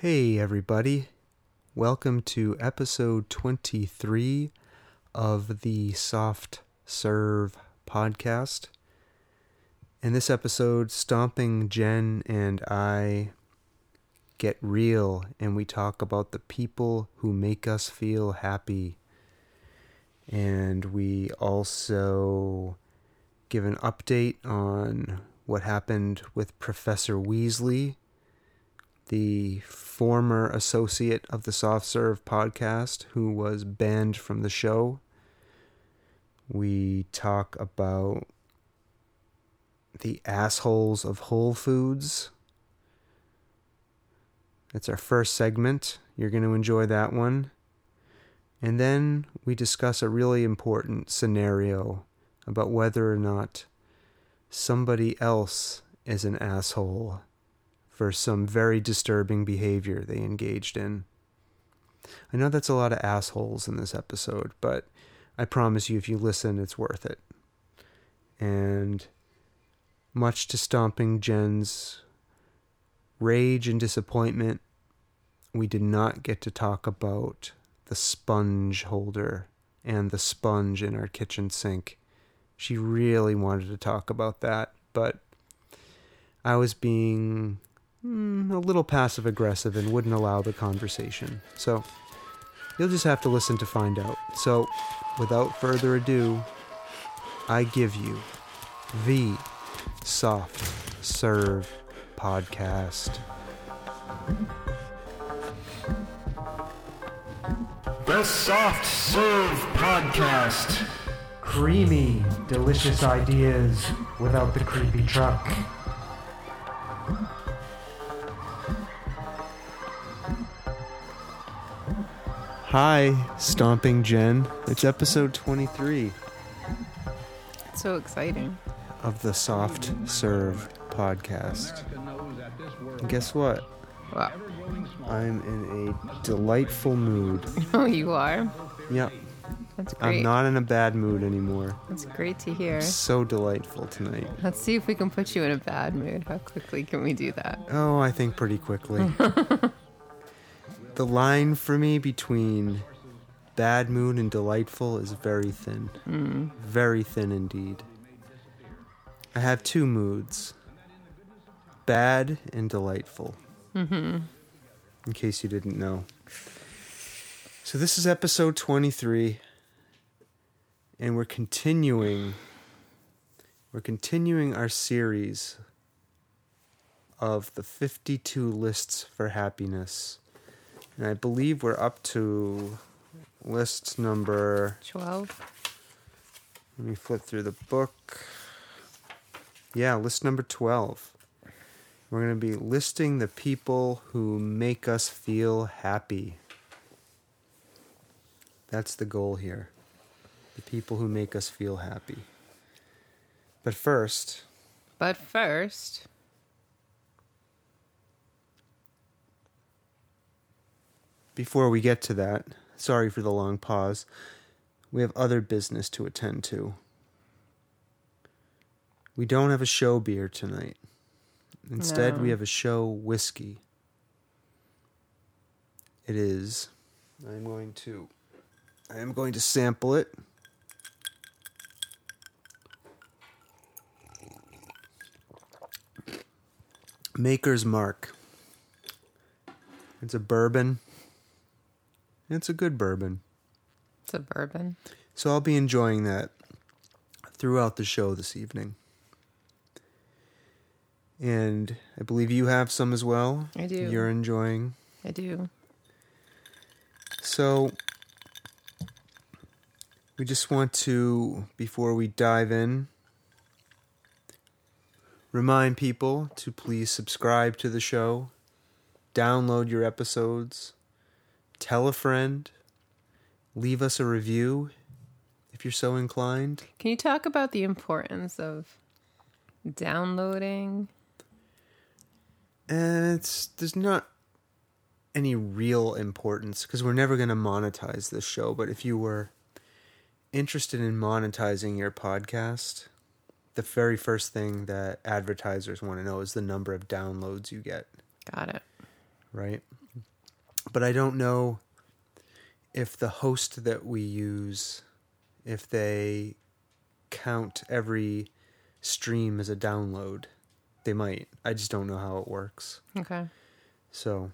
Hey, everybody. Welcome to episode 23 of the Soft Serve podcast. In this episode, Stomping Jen and I get real and we talk about the people who make us feel happy. And we also give an update on what happened with Professor Weasley the former associate of the Soft Serve podcast who was banned from the show. We talk about the assholes of Whole Foods. That's our first segment. You're going to enjoy that one. And then we discuss a really important scenario about whether or not somebody else is an asshole for some very disturbing behavior they engaged in. I know that's a lot of assholes in this episode, but I promise you, if you listen, it's worth it. And much to Stomping Jen's rage and disappointment, we did not get to talk about the sponge holder and the sponge in our kitchen sink. She really wanted to talk about that, but I was being mm, a little passive aggressive and wouldn't allow the conversation. So you'll just have to listen to find out. So without further ado, I give you the Soft Serve Podcast. The Soft Serve Podcast. Creamy, delicious ideas without the creepy truck. Hi, Stomping Jen. It's episode 23 So exciting. of the Soft Serve Podcast. And guess what? Wow. I'm in a delightful mood. Oh, you are? Yep, That's great. I'm great. not in a bad mood anymore. That's great to hear. So delightful tonight. Let's see if we can put you in a bad mood. How quickly can we do that? Oh, I think pretty quickly. the line for me between bad mood and delightful is very thin. Very thin indeed. I have two moods bad and delightful. Mm-hmm. In case you didn't know. So, this is episode 23, and we're continuing. We're continuing our series of the 52 lists for happiness. And I believe we're up to list number. 12? Let me flip through the book. Yeah, list number 12. We're going to be listing the people who make us feel happy. That's the goal here. The people who make us feel happy. But first, But first, Before we get to that, sorry for the long pause. We have other business to attend to. We don't have a show beer tonight. Instead, we have a show whiskey. It is. I'm going to. I am going to sample it. Maker's Mark. It's a bourbon. It's a good bourbon. it's a bourbon. So I'll be enjoying that throughout the show this evening. And I believe you have some as well. I do. You're enjoying. I do. So we just want to, before we dive in, remind people to please subscribe to the show, download your episodes, tell a friend, leave us a review if you're so inclined. Can you talk about the importance of downloading? And it's there's not any real importance because we're never going to monetize this show. But if you were interested in monetizing your podcast, the very first thing that advertisers want to know is the number of downloads you get, Got it. right? But I don't know if the host that we use, if they count every stream as a download. They might. I just don't know how it works. Okay. So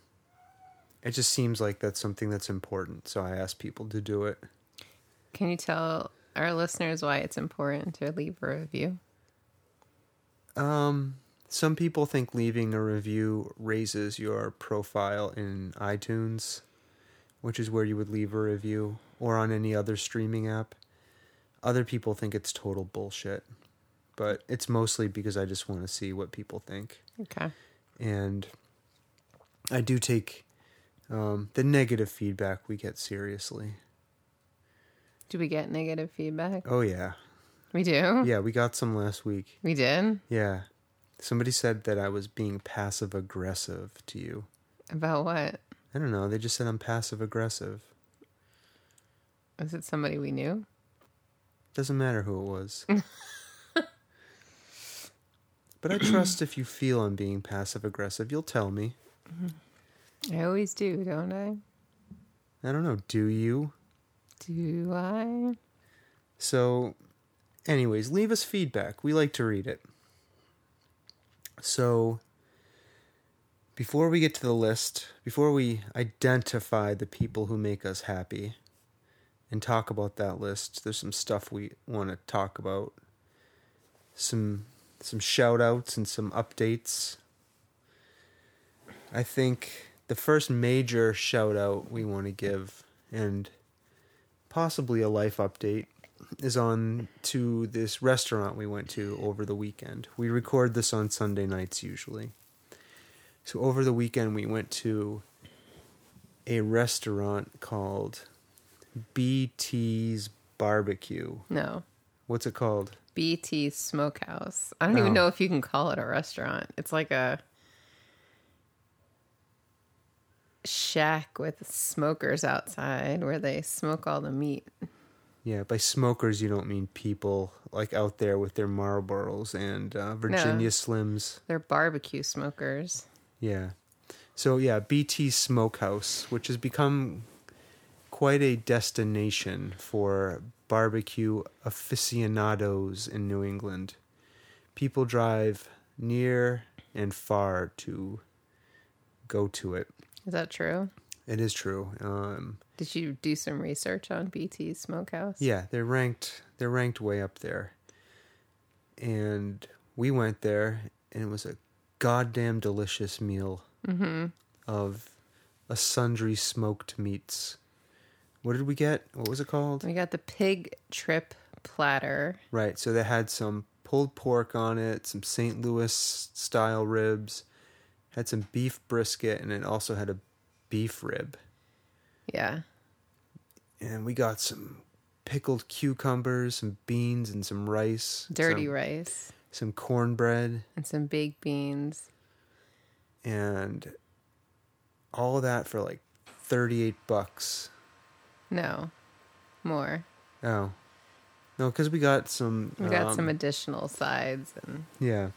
it just seems like that's something that's important. So I ask people to do it. Can you tell our listeners why it's important to leave a review? Um, some people think leaving a review raises your profile in iTunes, which is where you would leave a review, or on any other streaming app. Other people think it's total bullshit, but it's mostly because I just want to see what people think. Okay. And I do take um, the negative feedback we get seriously. Do we get negative feedback? Oh, yeah. We do? Yeah, we got some last week. We did? Yeah. Somebody said that I was being passive aggressive to you. About what? I don't know. They just said I'm passive aggressive. Was it somebody we knew? Doesn't matter who it was. but I trust if you feel I'm being passive aggressive, you'll tell me. Mm-hmm. I always do, don't I? I don't know. Do you? Do I? So, anyways, leave us feedback. We like to read it. So, before we get to the list, before we identify the people who make us happy and talk about that list, there's some stuff we want to talk about. Some some shout outs and some updates. I think the first major shout out we want to give and possibly a life update is on to this restaurant we went to over the weekend. We record this on Sunday nights usually. So over the weekend we went to a restaurant called BT's Barbecue. No. What's it called? BT Smokehouse. I don't even know if you can call it a restaurant. It's like a shack with smokers outside where they smoke all the meat. Yeah, by smokers you don't mean people like out there with their Marlboros and uh, Virginia Slims. They're barbecue smokers. Yeah. So yeah, BT Smokehouse, which has become quite a destination for barbecue aficionados in New England. People drive near and far to go to it. Is that true? It is true. Um, Did you do some research on BT Smokehouse? yeah, they're ranked. They're ranked way up there. And we went there, and it was a goddamn delicious meal mm-hmm. of a sundry smoked meats. What did we get? What was it called? We got the pig trip platter. Right. So they had some pulled pork on it, some St. Louis style ribs, had some beef brisket, and it also had a beef rib. Yeah. And we got some pickled cucumbers, some beans, and some rice. Dirty some, rice Some cornbread, and some baked beans. and all of that for like 38 bucks. No. More. Oh. No, because we got some. We got um, some additional sides and Yeah.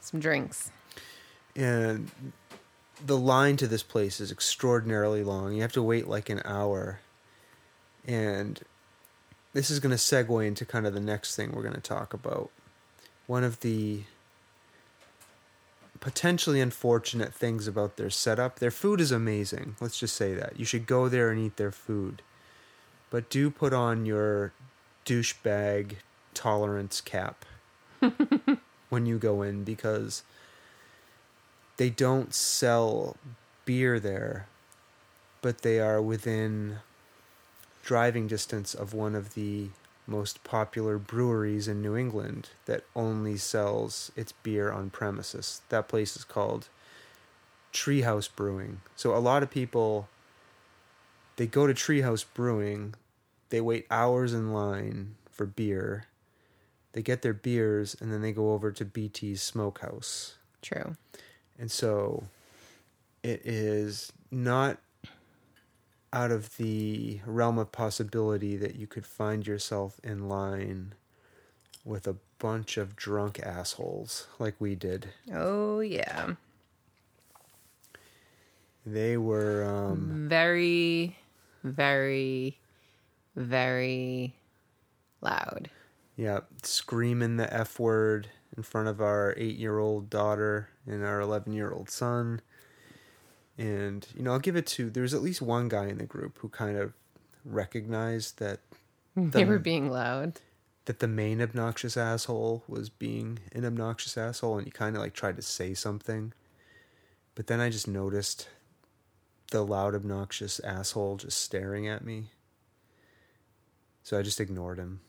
some drinks. and the line to this place is extraordinarily long. You have to wait like an hour. And this is going to segue into kind of the next thing we're going to talk about. One of the potentially unfortunate things about their setup, their food is amazing. Let's just say that. You should go there and eat their food. But do put on your douchebag tolerance cap when you go in because they don't sell beer there, but they are within driving distance of one of the most popular breweries in New England that only sells its beer on premises. That place is called Treehouse Brewing. So a lot of people they go to Treehouse Brewing, they wait hours in line for beer. They get their beers and then they go over to BT's Smokehouse. True. And so it is not out of the realm of possibility that you could find yourself in line with a bunch of drunk assholes like we did. Oh, yeah. They were um Very, very, very loud. yeah, screaming the F word in front of our 8-year-old daughter and our 11-year-old son. And you know, I'll give it to there's at least one guy in the group who kind of recognized that They were being loud. that the main obnoxious asshole was being an obnoxious asshole and he kind of like tried to say something but then i just noticed the loud obnoxious asshole just staring at me so i just ignored him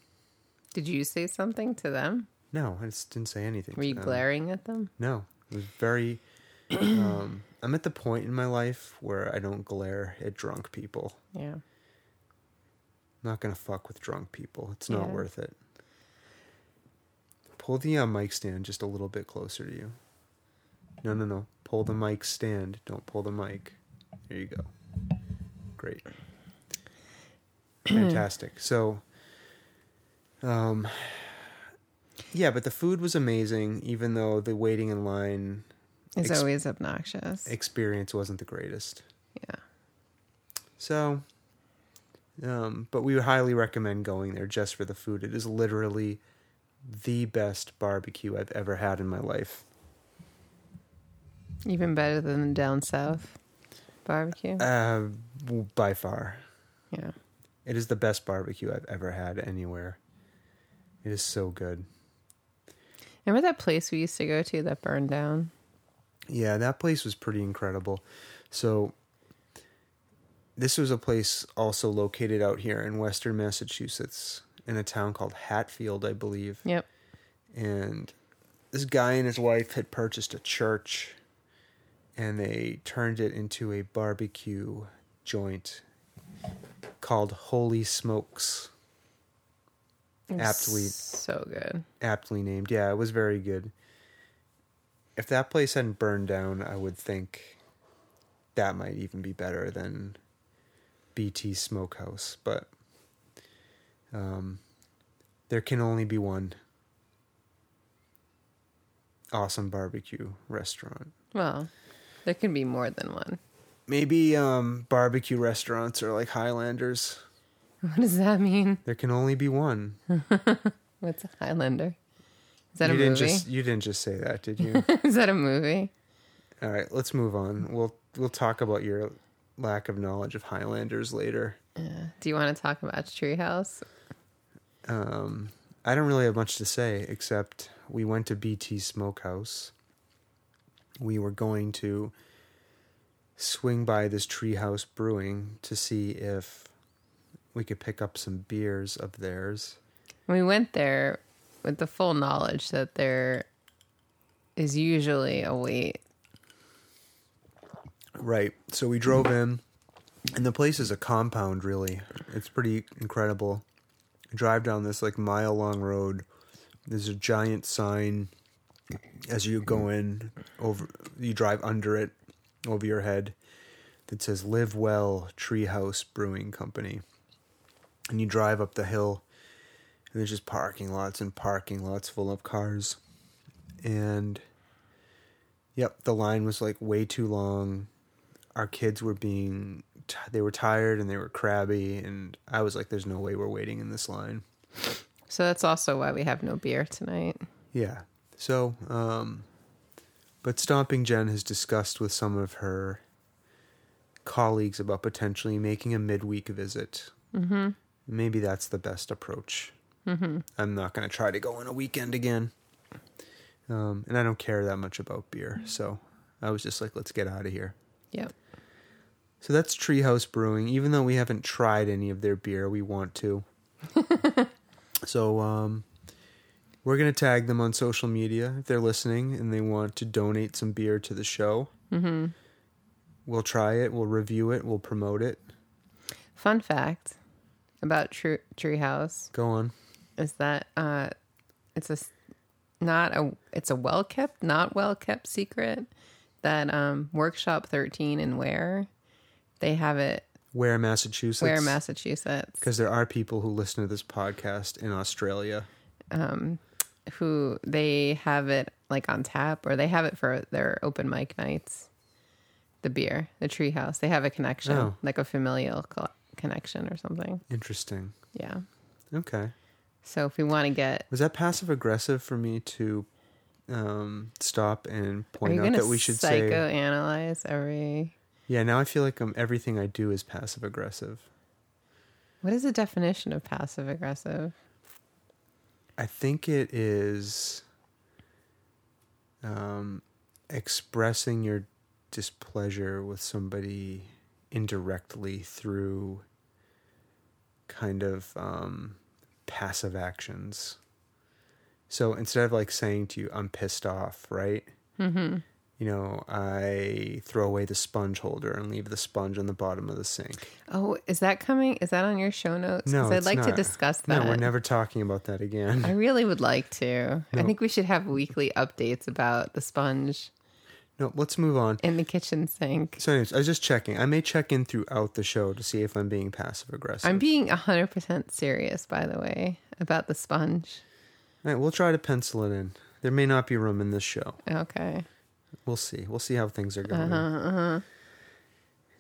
Did you say something to them? No i just didn't say anything Were you glaring at them? no it was very um, i'm at the point in my life where i don't glare at drunk people Yeah. I'm not gonna fuck with drunk people. It's not Yeah. worth it. Pull the uh, mic stand just a little bit closer to you. No, no, no. Pull the mic stand. Don't pull the mic. There you go. Great. Fantastic. So, um, yeah, but the food was amazing, even though the waiting in line It's Ex- always obnoxious. experience wasn't the greatest. yeah. So, um, but we would highly recommend going there just for the food. It is literally the best barbecue I've ever had in my life. Even better than the down south barbecue. Uh, by far, yeah. it is the best barbecue I've ever had anywhere. It is so good. Remember that place we used to go to that burned down? Yeah, that place was pretty incredible. So, this was a place also located out here in Western Massachusetts in a town called Hatfield, I believe. Yep. and this guy and his wife had purchased a church and they turned it into a barbecue joint called Holy Smokes. Aptly So good. aptly named. Yeah, it was very good. If that place hadn't burned down, I would think that might even be better than BT Smokehouse, but um there can only be one awesome barbecue restaurant. Well, there can be more than one. Maybe um barbecue restaurants are like Highlanders. What does that mean? There can only be one. What's a Highlander? Is that you a didn't movie? just you didn't just say that, did you? Is that a movie? All right, let's move on. We'll we'll talk about your lack of knowledge of Highlanders later. Do you want to talk about Treehouse? Um, I don't really have much to say except we went to BT Smokehouse. We were going to swing by this Treehouse Brewing to see if we could pick up some beers of theirs. We went there with the full knowledge that there is usually a wait. Right. So we drove in, and the place is a compound, really. It's pretty incredible. drive down this like mile long road. There's a giant sign as you go in over you drive under it over your head that says live well treehouse brewing company and you drive up the hill and there's just parking lots and parking lots full of cars and yep the line was like way too long our kids were being t- they were tired and they were crabby and i was like there's no way we're waiting in this line So that's also why we have no beer tonight. Yeah. So, um, but Stomping Jen has discussed with some of her colleagues about potentially making a midweek visit. Mm-hmm. Maybe that's the best approach. Mm-hmm. I'm not going to try to go on a weekend again. Um, and I don't care that much about beer. So I was just like, let's get out of here. Yep. So that's Treehouse Brewing. Even though we haven't tried any of their beer, we want to. so um, we're gonna tag them on social media if they're listening and they want to donate some beer to the show. Mm-hmm. We'll try it. We'll review it. We'll promote it. Fun fact about Tree Treehouse Go on. is that uh, it's a s- not a it's a well kept, not well kept secret that um, Workshop 13 in Ware they have it Where Massachusetts? Ware, Massachusetts. Because there are people who listen to this podcast in Australia. who they have it like on tap or they have it for their open mic nights. the beer, the treehouse. They have a connection, Oh. like a familial connection or something. Interesting. Yeah. Okay. So if we want to get, Was that passive aggressive for me to um, stop and point out that we should say? psychoanalyze every? Yeah. Now I feel like um, everything I do is passive aggressive. What is the definition of passive aggressive? I think it is um, expressing your displeasure with somebody indirectly through kind of um, passive actions. So instead of like saying to you, I'm pissed off, right? Mm-hmm. You know, I throw away the sponge holder and leave the sponge on the bottom of the sink. Oh, is that coming? Is that on your show notes? No, I'd like to discuss that. No, we're never talking about that again. I really would like to. I think we should have weekly updates about the sponge No, let's move on. in the kitchen sink. So, anyways, I was just checking. I may check in throughout the show to see if I'm being passive aggressive. I'm being 100% serious, by the way, about the sponge. All right, we'll try to pencil it in. There may not be room in this show. Okay. We'll see. We'll see how things are going. Uh-huh,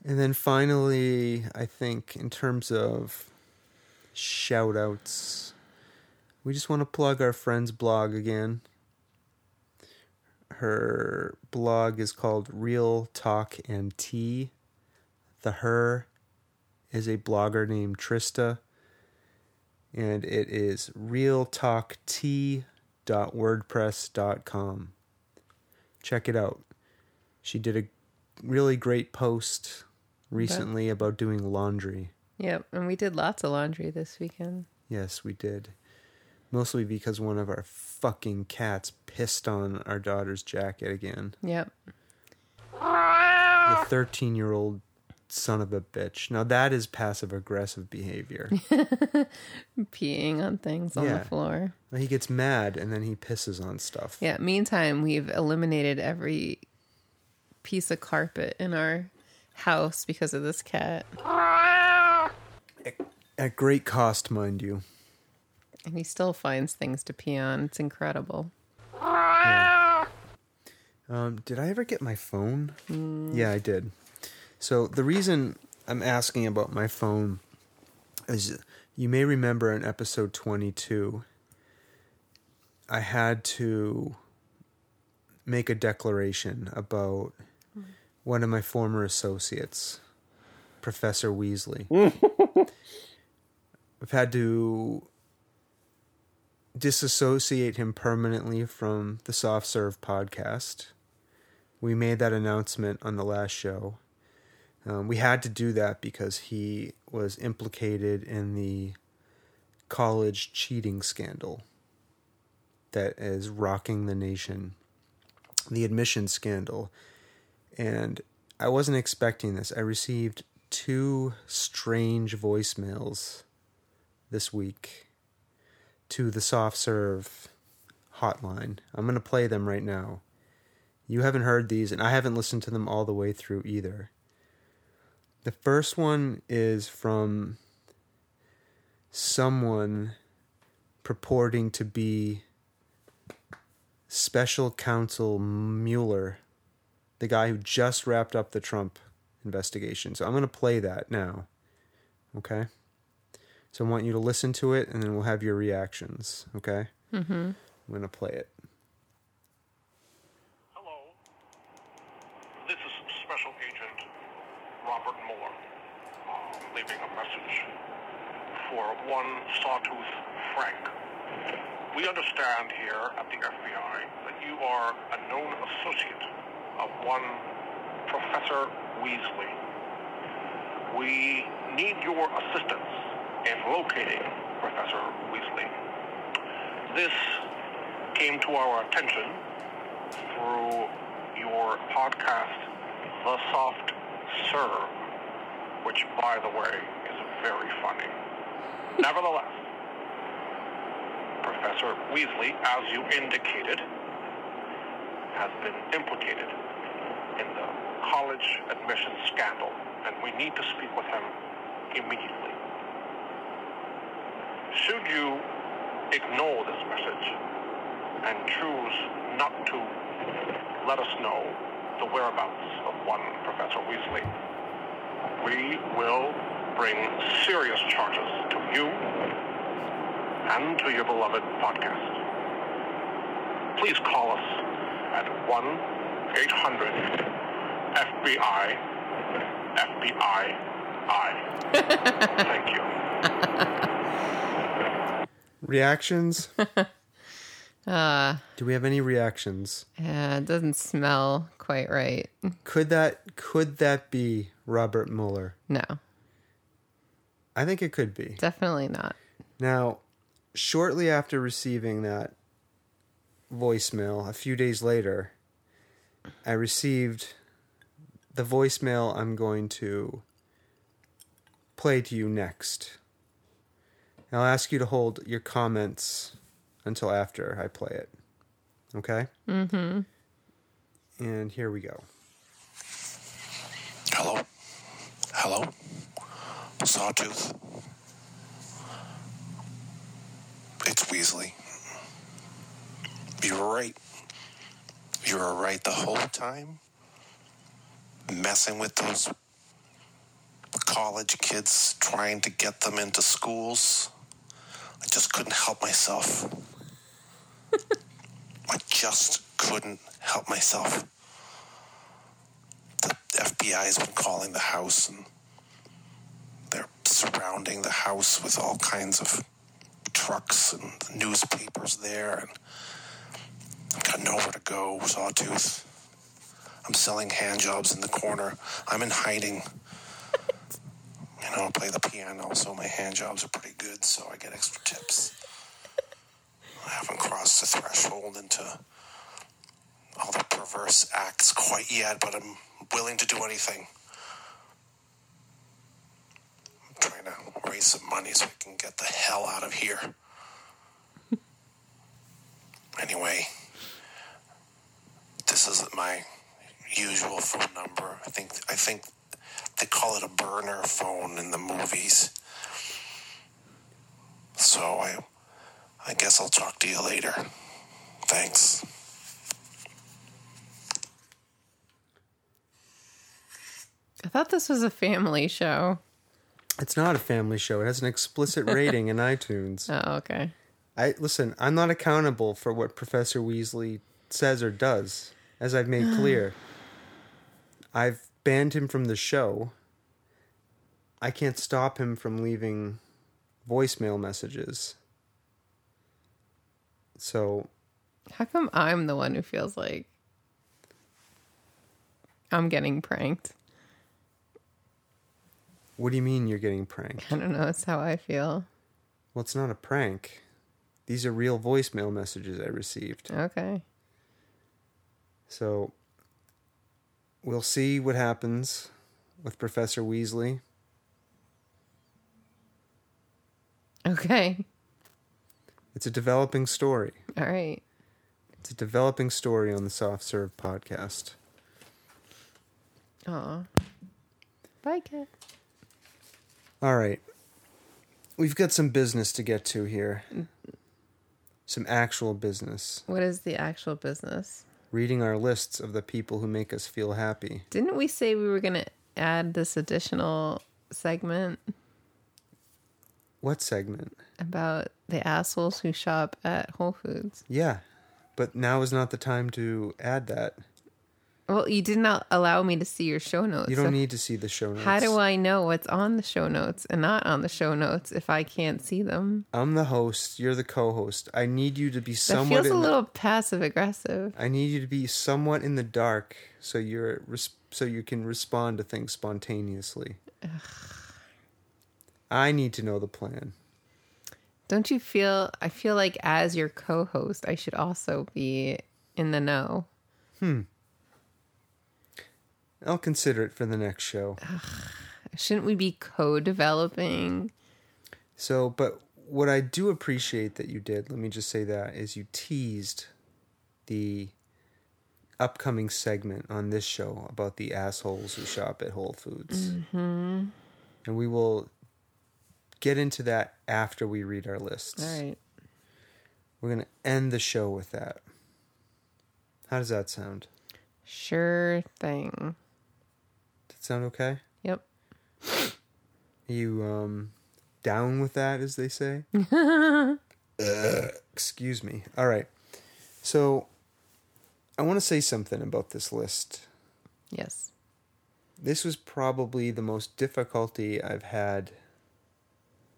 And then finally, I think in terms of shout outs, we just want to plug our friend's blog again. Her blog is called Real Talk and Tea. The her is a blogger named Trista. And it is realtalktea.wordpress.com. Check it out. She did a really great post recently about doing laundry. Yep. And we did lots of laundry this weekend. Yes, we did. Mostly because one of our fucking cats pissed on our daughter's jacket again. Yep. The 13 year old son of a bitch. Now that is passive aggressive behavior. Peeing on things on Yeah. the floor. he gets mad and then he pisses on stuff. Yeah. Meantime, we've eliminated every piece of carpet in our house because of this cat. At great cost, mind you. And he still finds things to pee on. It's incredible. Um, did I ever get my phone? Yeah, I did. So the reason I'm asking about my phone is you may remember in episode 22, I had to make a declaration about one of my former associates, Professor Weasley. I've had to disassociate him permanently from the Soft Serve podcast. We made that announcement on the last show. Um, we had to do that because he was implicated in the college cheating scandal that is rocking the nation, the admission scandal. And I wasn't expecting this. I received two strange voicemails this week to the soft serve hotline. I'm going to play them right now. You haven't heard these, and I haven't listened to them all the way through either. The first one is from someone purporting to be special counsel Mueller, the guy who just wrapped up the Trump investigation. So I'm going to play that now. Okay? So I want you to listen to it and then we'll have your reactions. Okay? Mm-hmm. I'm going to play it. Hello. This is Special Agent Robert Mueller uh, leaving a message for one Sawtooth Frank. We understand here at the FBI that you are a known associate of one Professor Weasley. We need your assistance in locating Professor Weasley. This came to our attention through your podcast, The Soft Serve, which, by the way, is very funny. Nevertheless, Professor Weasley, as you indicated, has been implicated in the college admission scandal, and we need to speak with him immediately. Should you ignore this message and choose not to let us know the whereabouts of one Professor Weasley. We will bring serious charges to you and to your beloved podcast. Please call us at 1-800-FBI FBI I. Thank you. Reactions? Uh, Do we have any reactions? yeah, it doesn't smell quite right. Could that could that be Robert Mueller? No, I think it could be. definitely not. Now, shortly after receiving that voicemail, a few days later, I received the voicemail I'm going to play to you next. I'll ask you to hold your comments until after I play it. Okay? Mm-hmm. And here we go. Hello? Hello? Sawtooth? It's Weasley. You were right. You were right the whole time. Messing with those college kids, trying to get them into schools. I just couldn't help myself. I just couldn't help myself the FBI's been calling the house and they're surrounding the house with all kinds of trucks and the newspapers there and I've got nowhere to go, Sawtooth. I'm selling hand jobs in the corner. I'm in hiding. You know, I play the piano, so my hand jobs are pretty good, so I get extra tips. I haven't crossed the threshold into all the perverse acts quite yet, but I'm willing to do anything. I'm trying to raise some money so I can get the hell out of here. anyway, this isn't my usual phone number. I think I think they call it a burner phone in the movies. So I I guess I'll talk to you later. Thanks. I thought this was a family show. It's not a family show. It has an explicit rating in iTunes. Oh, okay. I listen, I'm not accountable for what Professor Weasley says or does, as I've made clear. I've banned him from the show. I can't stop him from leaving voicemail messages. So, How come I'm the one who feels like I'm getting pranked? what do you mean you're getting pranked? I don't know. It's how I feel. Well, it's not a prank. These are real voicemail messages I received. Okay. So, we'll see what happens with Professor Weasley. Okay. It's a developing story. All right. It's a developing story on the Soft Serve podcast. Aw. Bye, Kat. All right. We've got some business to get to here. Some actual business. What is the actual business? Reading our lists of the people who make us feel happy. Didn't we say we were going to add this additional segment What segment? about the assholes who shop at Whole Foods? Yeah. But now is not the time to add that. Well, you did not allow me to see your show notes. You don't so need to see the show notes. How do I know what's on the show notes and not on the show notes if I can't see them? I'm the host. You're the co-host. I need you to be That somewhat. feels a in the- little passive aggressive. I need you to be somewhat in the dark, so you're so you can respond to things spontaneously. I need to know the plan. Don't you feel? I feel like as your co-host, I should also be in the know. Hmm. I'll consider it for the next show. Shouldn't we be co-developing? So, but what I do appreciate that you did, let me just say that, is you teased the upcoming segment on this show about the assholes who shop at Whole Foods. Mm-hmm. And we will get into that after we read our lists. All right. We're going to end the show with that. How does that sound? Sure thing. That sound okay? Yep. Are you um down with that, as they say? Ugh, excuse me. All right. So I want to say something about this list. Yes. This was probably the most difficulty I've had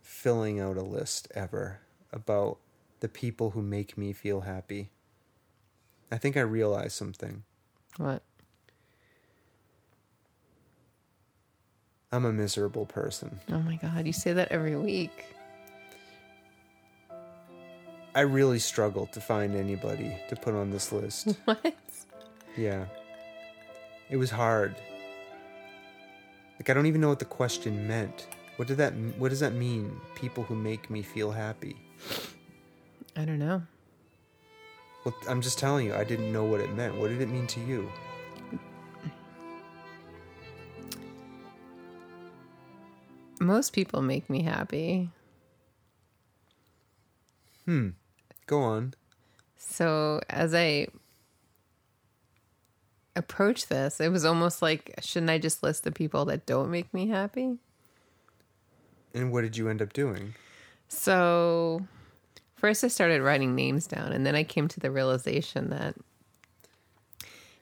filling out a list ever about the people who make me feel happy. I think I realized something. What? I'm a miserable person. Oh my god, you say that every week. I really struggled to find anybody to put on this list. What? Yeah. It was hard. Like I don't even know what the question meant. What did that what does that mean? People who make me feel happy. I don't know. Well, I'm just telling you, I didn't know what it meant. What did it mean to you? Most people make me happy. Hmm. Go on. So as I approach this, it was almost like shouldn't I just list the people that don't make me happy? And what did you end up doing? So first I started writing names down and then I came to the realization that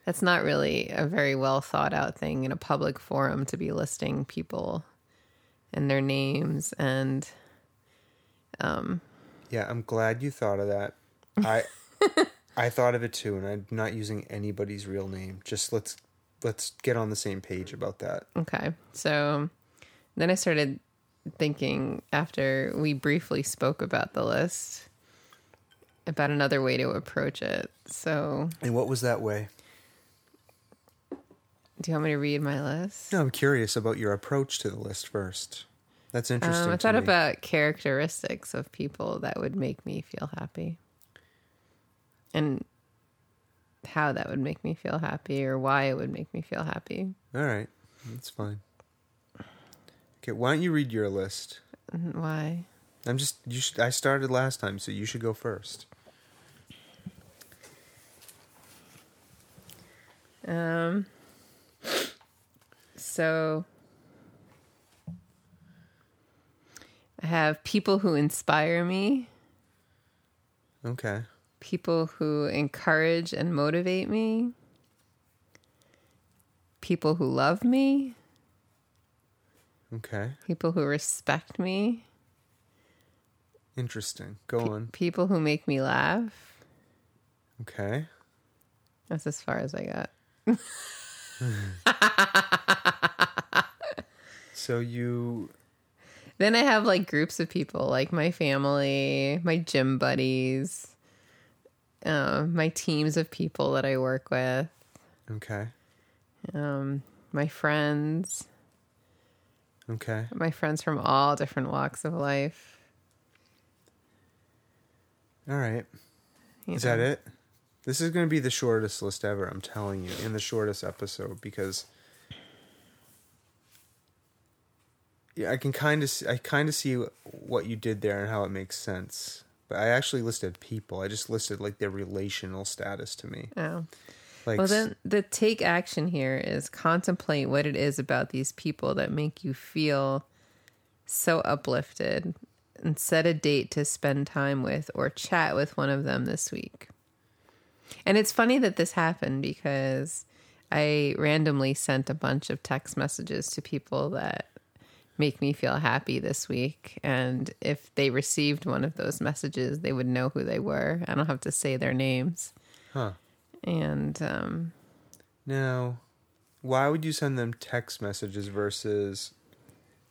that's not really a very well thought out thing in a public forum to be listing people and their names and um Yeah, I'm glad you thought of that. I I thought of it too, and I'm not using anybody's real name. Just let's let's get on the same page about that. Okay. So then I started thinking after we briefly spoke about the list about another way to approach it. So, And what was that way? Do you want me to read my list? No, I'm curious about your approach to the list first. That's interesting. Um, I thought me. about characteristics of people that would make me feel happy and how that would make me feel happy or why it would make me feel happy. All right, that's fine. Okay, why don't you read your list? Why? I'm just you should. I started last time, so you should go first. Um, so I have people who inspire me, Okay. people who encourage and motivate me, people who love me, Okay. people who respect me, Interesting. Go on. people who make me laugh. Okay. That's as far as I got. So you Then I have like groups of people, like my family, my gym buddies, um, my teams of people that I work with, okay. um, my friends, Okay. my friends from all different walks of life. All right. you Is know. that it? This is going to be the shortest list ever, I'm telling you, in the shortest episode because yeah, I can kind of I kind of see what you did there and how it makes sense. But I actually listed people. I just listed like their relational status to me. Oh. Like Well, then the take action here is contemplate what it is about these people that make you feel so uplifted and set a date to spend time with or chat with one of them this week. And it's funny that this happened because I randomly sent a bunch of text messages to people that make me feel happy this week. And if they received one of those messages, they would know who they were. I don't have to say their names. Huh. And um, Now, why would you send them text messages versus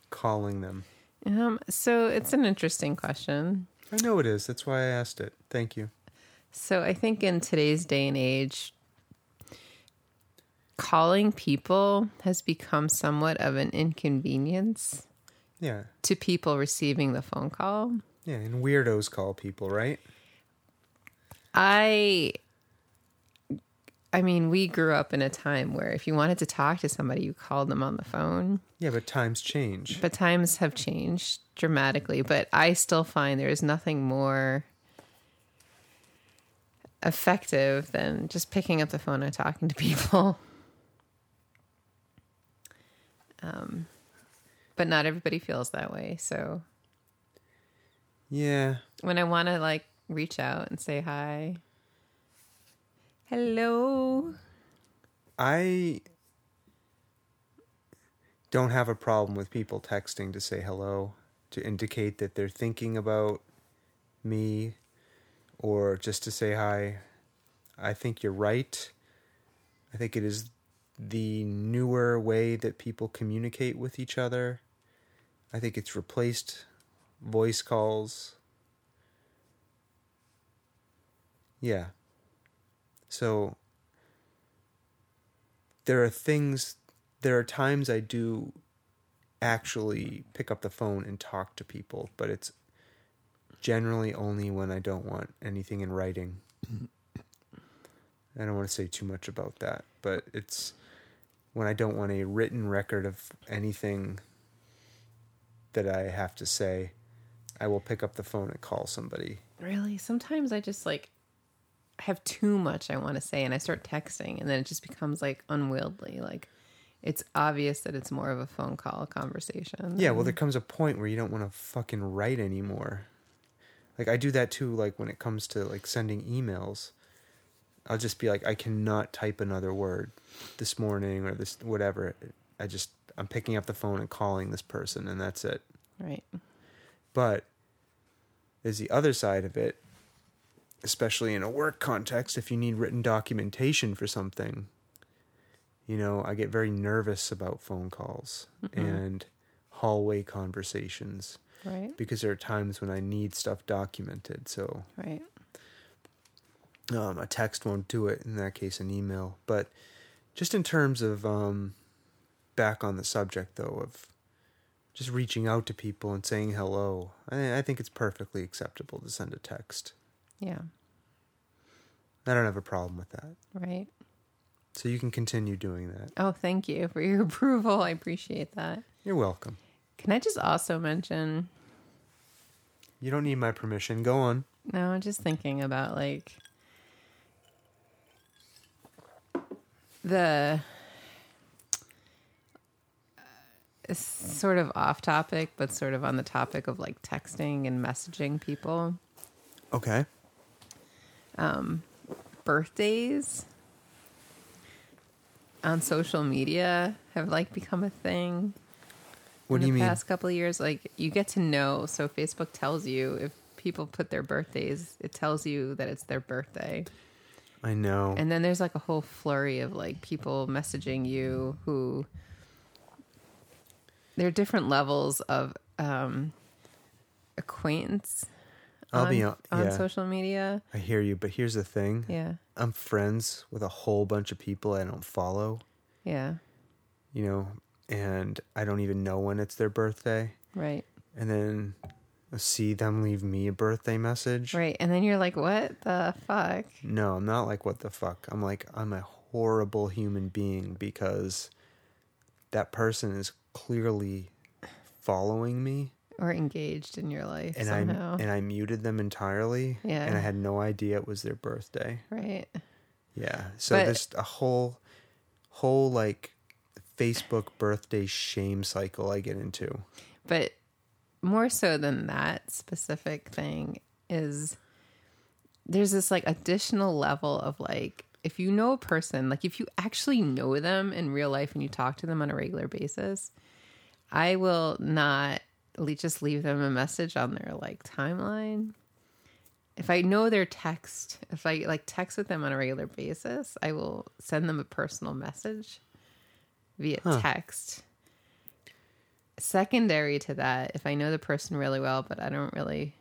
calling them? Um, so it's an interesting question. I know it is. That's why I asked it. Thank you. So I think in today's day and age, calling people has become somewhat of an inconvenience Yeah. to people receiving the phone call. Yeah, and weirdos call people, right? I I mean, we grew up in a time where if you wanted to talk to somebody, you called them on the phone. Yeah, but times change. But times have changed dramatically. But I still find there's nothing more effective than just picking up the phone and talking to people. Um, but not everybody feels that way. So Yeah. when I want to like reach out and say hi, hello, I don't have a problem with people texting to say hello, to indicate that they're thinking about me, or just to say hi. I think you're right. I think it is the newer way that people communicate with each other. I think it's replaced voice calls. Yeah. So there are things there are times I do actually pick up the phone and talk to people, but it's generally only when I don't want anything in writing. I don't want to say too much about that, but it's when I don't want a written record of anything that I have to say, I will pick up the phone and call somebody. really? Sometimes I just like have too much I want to say and I start texting and then it just becomes like unwieldy. Like it's obvious that it's more of a phone call conversation. Yeah, well, there comes a point where you don't want to fucking write anymore. Like I do that too. Like when it comes to like sending emails, I'll just be like, I cannot type another word this morning or this whatever. I just I'm picking up the phone and calling this person, and that's it. Right. But there's the other side of it, especially in a work context. If you need written documentation for something, you know, I get very nervous about phone calls and hallway conversations Right. because there are times when I need stuff documented. So Right. um, a text won't do it. In that case, an email. But just in terms of um, back on the subject, though, of just reaching out to people and saying hello, I, I think it's perfectly acceptable to send a text. Yeah. I don't have a problem with that. Right. So you can continue doing that. Oh, thank you for your approval. I appreciate that. You're welcome. Can I just also mention? You don't need my permission. Go on. No, I'm just thinking about like the uh, it's sort of off topic, but sort of on the topic of like texting and messaging people. Okay. Um, birthdays on social media have like become a thing. What in do you the mean? past couple of years like you get to know so facebook tells you if people put their birthdays it tells you that it's their birthday I know. and then there's like a whole flurry of like people messaging you who there are different levels of um acquaintance I'll on, be on. on Yeah, social media I hear you. But here's the thing. yeah I'm friends with a whole bunch of people I don't follow. yeah you know, and I don't even know when it's their birthday. right And then see them leave me a birthday message. right and then you're like what the fuck No, I'm not like, what the fuck? I'm like, I'm a horrible human being because that person is clearly following me or engaged in your life and somehow I and I muted them entirely Yeah. and I had no idea it was their birthday. right Yeah. So But- there's a whole whole like Facebook birthday shame cycle I get into. but more so than that specific thing is there's this like additional level of like if you know a person like if you actually know them in real life and you talk to them on a regular basis i will not just leave them a message on their like timeline if i know their text if i like text with them on a regular basis i will send them a personal message via text secondary to that, if I know the person really well, but I don't really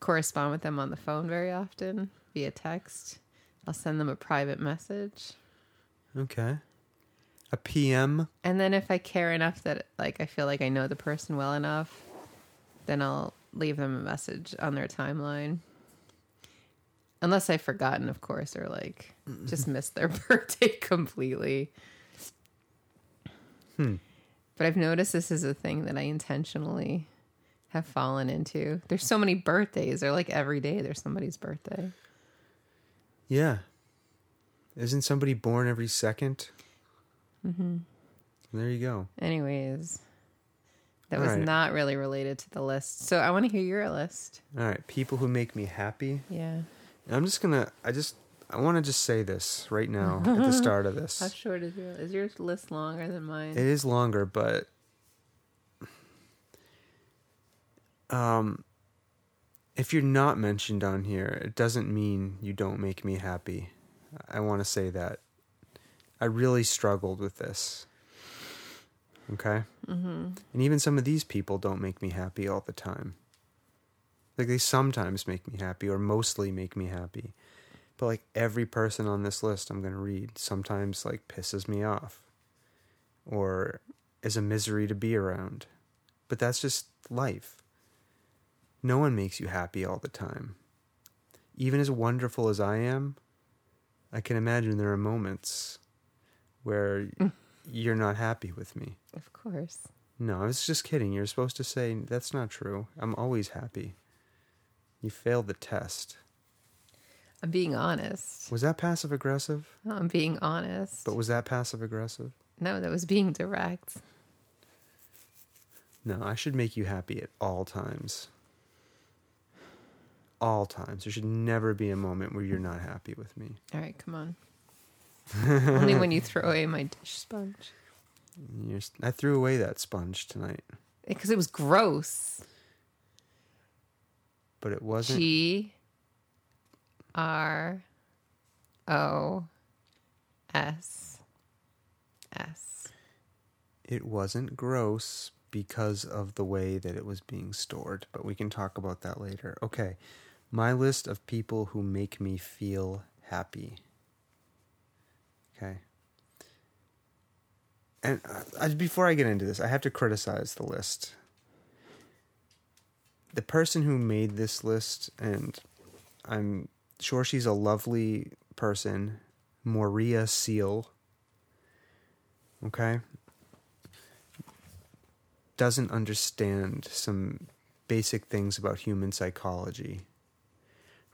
correspond with them on the phone very often via text, I'll send them a private message. Okay. A PM And then if I care enough that like I feel like I know the person well enough, then I'll leave them a message on their timeline. Unless I've forgotten, of course, or like just missed their birthday completely. Hmm. But I've noticed this is a thing that I intentionally have fallen into. There's so many birthdays. They're like every day there's somebody's birthday. Yeah. Isn't somebody born every 2nd mm-hmm. There you go. Anyways, that All was right. not really related to the list. So I want to hear your list. All right, people who make me happy. Yeah. I'm just gonna. I just. I want to just say this right now at the start of this. How short is your is your list longer than mine? It is longer, but um, if you're not mentioned on here, it doesn't mean you don't make me happy. I want to say that. I really struggled with this. Okay? Mm-hmm. And even some of these people don't make me happy all the time. Like, they sometimes make me happy, or mostly make me happy. But, like, every person on this list I'm going to read sometimes, like, pisses me off or is a misery to be around. But that's just life. No one makes you happy all the time. Even as wonderful as I am, I can imagine there are moments where you're not happy with me. of course. No, I was just kidding. You're supposed to say that's not true. I'm always happy. You failed the test. I'm being honest. Was that passive aggressive? I'm being honest. But was that passive aggressive? no, that was being direct. No, I should make you happy at all times. All times. There should never be a moment where you're not happy with me. All right, come on. Only when you throw away my dish sponge. You're, I threw away that sponge tonight, eh, Because it was gross. but it wasn't. G R O S S. It wasn't gross because of the way that it was being stored, but we can talk about that later. Okay, my list of people who make me feel happy. Okay. And uh, before I get into this, I have to criticize the list. The person who made this list, and I'm sure she's a lovely person, Maria Seal. Okay? doesn't understand some basic things about human psychology.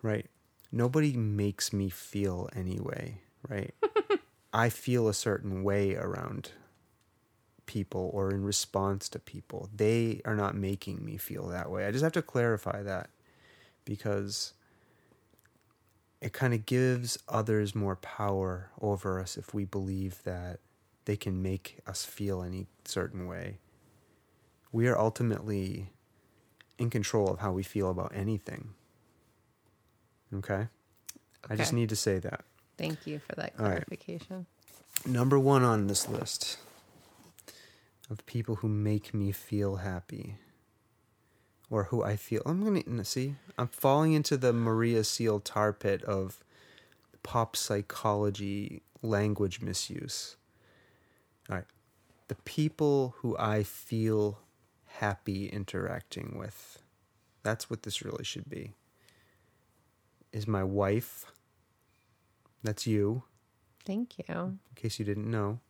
Right? Nobody makes me feel anyway, right? I feel a certain way around people or in response to people. They are not making me feel that way. I just have to clarify that because it kind of gives others more power over us if we believe that they can make us feel any certain way we are ultimately in control of how we feel about anything. Okay? I just need to say that. Thank you for that All right. clarification. Number one on this list of people who make me feel happy or who I feel. I'm going to see, I'm falling into the Maria Seal tar pit of pop psychology language misuse. All right. The people who I feel happy interacting with. That's what this really should be. Is my wife. That's you Thank you. in case you didn't know.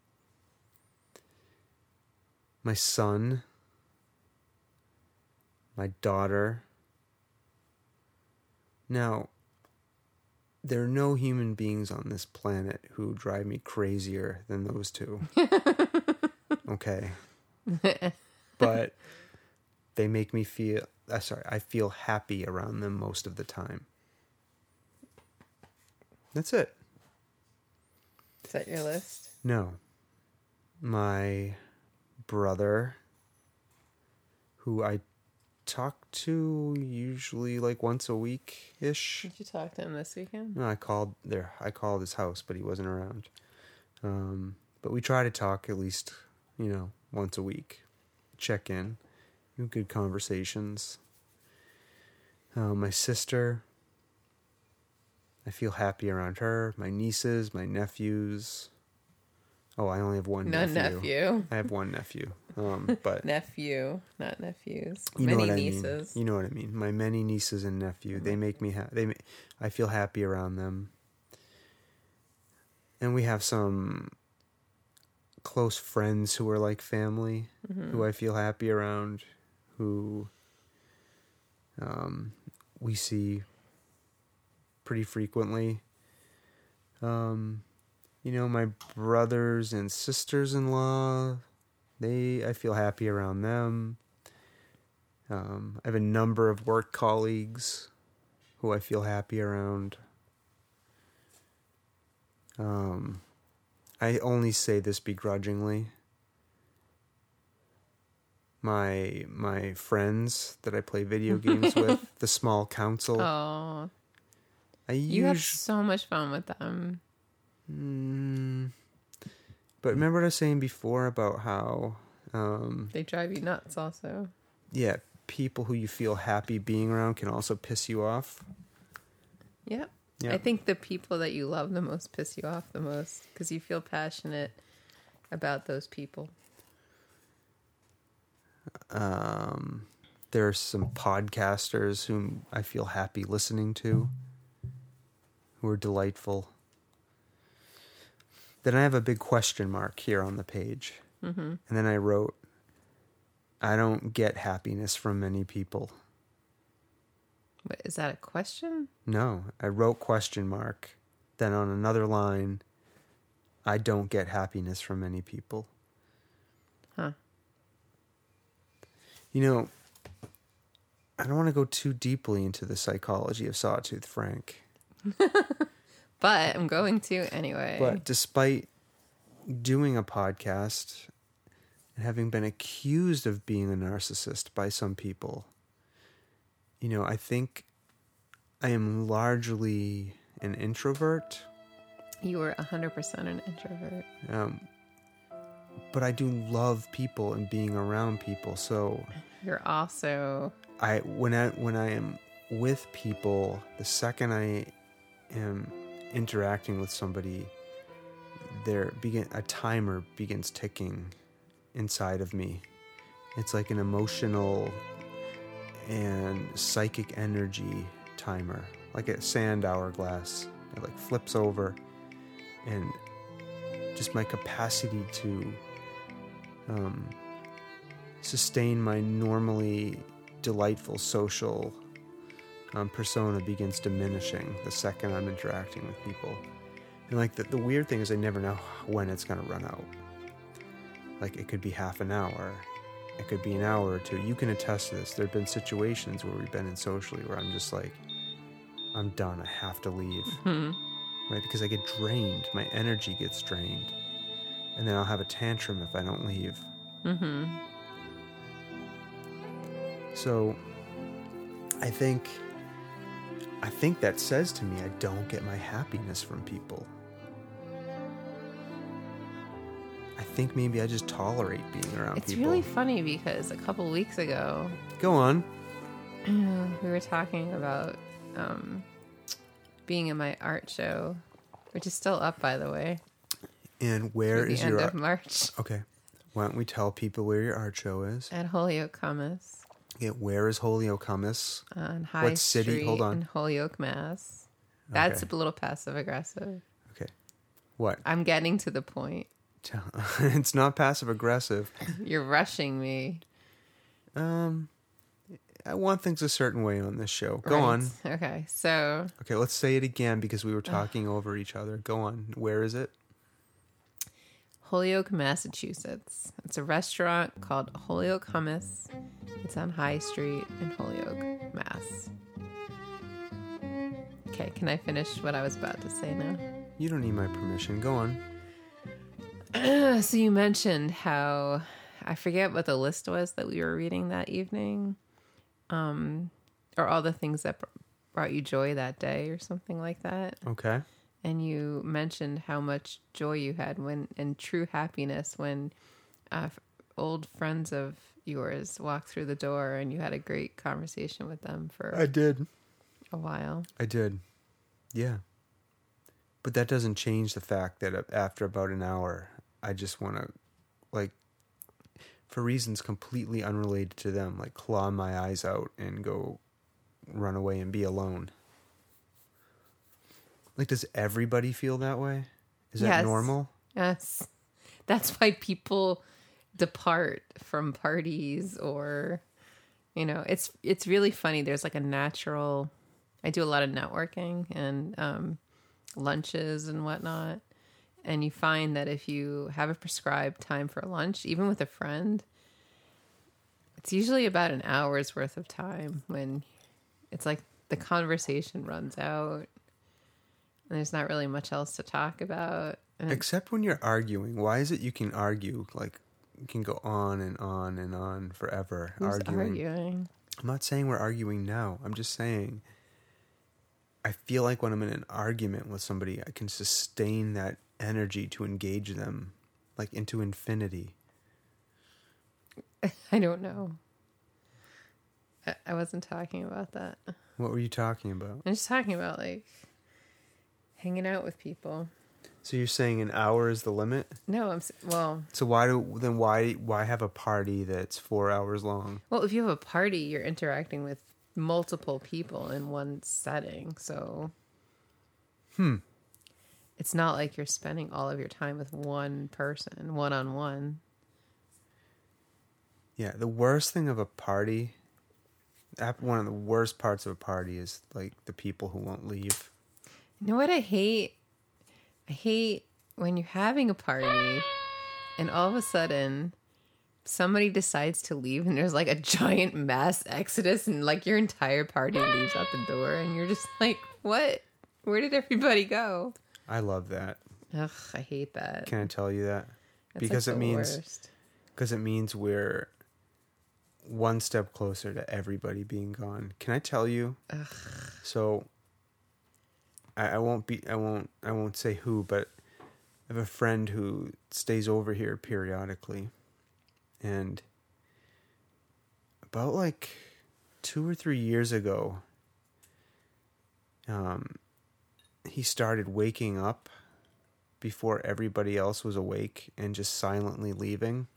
My son, my daughter. Now, there are no human beings on this planet who drive me crazier than those two. okay. but they make me feel, uh, sorry, I feel happy around them most of the time. That's it. Is that your list? No. My brother, who I talk to usually like once a week ish. Did you talk to him this weekend? No, I called there. I called his house, but he wasn't around. Um, but we try to talk at least, you know, once a week. Check in, good conversations. Uh, my sister, I feel happy around her. My nieces, my nephews. Oh, I only have one No nephew. nephew. I have one nephew. Um, but Nephew, not nephews. you know Many what I nieces. mean. You know what I mean. My many nieces and nephew. They make me ha- they. Ma- I feel happy around them. And we have some close friends who are like family, Mm-hmm. who I feel happy around, who um, we see pretty frequently. Um, you know, my brothers and sisters in law, They, I feel happy around them. Um, I have a number of work colleagues who I feel happy around. Um, I only say this begrudgingly. My my friends that I play video games with, the small council. Oh, I you have so much fun with them. Mm, but remember what I was saying before about how, um, They drive you nuts, also. yeah, people who you feel happy being around can also piss you off. Yep. Yeah. I think the people that you love the most piss you off the most because you feel passionate about those people. Um, there are some podcasters whom I feel happy listening to, who are delightful. Then I have a big question mark here on the page. Mm-hmm. And then I wrote, I don't get happiness from many people. What, is that a question? No, I wrote question mark. Then on another line, I don't get happiness from many people. Huh. You know, I don't want to go too deeply into the psychology of Sawtooth Frank, But I'm going to anyway. but despite doing a podcast and having been accused of being a narcissist by some people, you know, I think I am largely an introvert. you were 100% an introvert. Um, but I do love people and being around people. So You're also I when I when I am with people, the second I am interacting with somebody, there begin a timer begins ticking inside of me. It's like an emotional and psychic energy timer, like a sand hourglass. It like flips over, and just my capacity to um, sustain my normally delightful social um, persona begins diminishing the second I'm interacting with people. And like the, the weird thing is, I never know when it's going to run out. Like it could be half an hour, it could be an hour or two. You can attest to this. There have been situations where we've been in socially where I'm just like, I'm done. I have to leave. Right? Because I get drained. My energy gets drained. And then I'll have a tantrum if I don't leave. So I think I think that says to me I don't get my happiness from people. I think maybe I just tolerate being around It's people. It's really funny because a couple weeks ago Go on. we were talking about um, being in my art show, which is still up, by the way. And where is the end your of art? March Okay. Why don't we tell people where your art show is? at Holyoke Hummus Yeah, where is Holyoke Hummus? on High What city? Street Hold on. in Holyoke, Mass. That's Okay. a little passive aggressive. Okay. What? I'm getting to the point. Tell- it's not passive aggressive. You're rushing me. Um I want things a certain way on this show. Go on. Okay, so Okay, let's say it again because we were talking over each other. Go on. Where is it? Holyoke, Massachusetts. It's a restaurant called Holyoke Hummus. It's on High Street in Holyoke, Mass. Okay, can I finish what I was about to say now? You don't need my permission. Go on. So you mentioned how I forget what the list was that we were reading that evening, um, or all the things that brought you joy that day, or something like that. Okay. And you mentioned how much joy you had when and true happiness when uh, old friends of yours walked through the door and you had a great conversation with them for I did. a while. I did. Yeah. But that doesn't change the fact that after about an hour, I just want to, like, for reasons completely unrelated to them, like claw my eyes out and go run away and be alone. Like, does everybody feel that way? Is that Yes. normal? Yes. That's why people depart from parties or you know, it's it's really funny. There's like a natural I do a lot of networking and um lunches and whatnot. And you find that if you have a prescribed time for lunch, even with a friend, it's usually about an hour's worth of time when it's like the conversation runs out there's not really much else to talk about. Except when you're arguing. Why is it you can argue like you can go on and on and on forever arguing? arguing? I'm not saying we're arguing now. I'm just saying I feel like when I'm in an argument with somebody, I can sustain that energy to engage them like into infinity. I don't know. I, I wasn't talking about that. What were you talking about? I'm just talking about like hanging out with people. So you're saying an hour is the limit? No, I'm well. So why do then why why have a party that's 4 hours long? Well, if you have a party, you're interacting with multiple people in one setting, so Hmm. it's not like you're spending all of your time with one person, one on one. Yeah, the worst thing of a party, one of the worst parts of a party is like the people who won't leave. You know what I hate? I hate when you're having a party and all of a sudden somebody decides to leave and there's like a giant mass exodus and like your entire party leaves out the door and you're just like, what? Where did everybody go? I love that. Ugh, I hate that. Can I tell you that? That's, because like, it means because it means we're one step closer to everybody being gone. Can I tell you? Ugh. So I, I won't be I won't I won't say who, but I have a friend who stays over here periodically. And about like two or three years ago, um he started waking up before everybody else was awake and just silently leaving.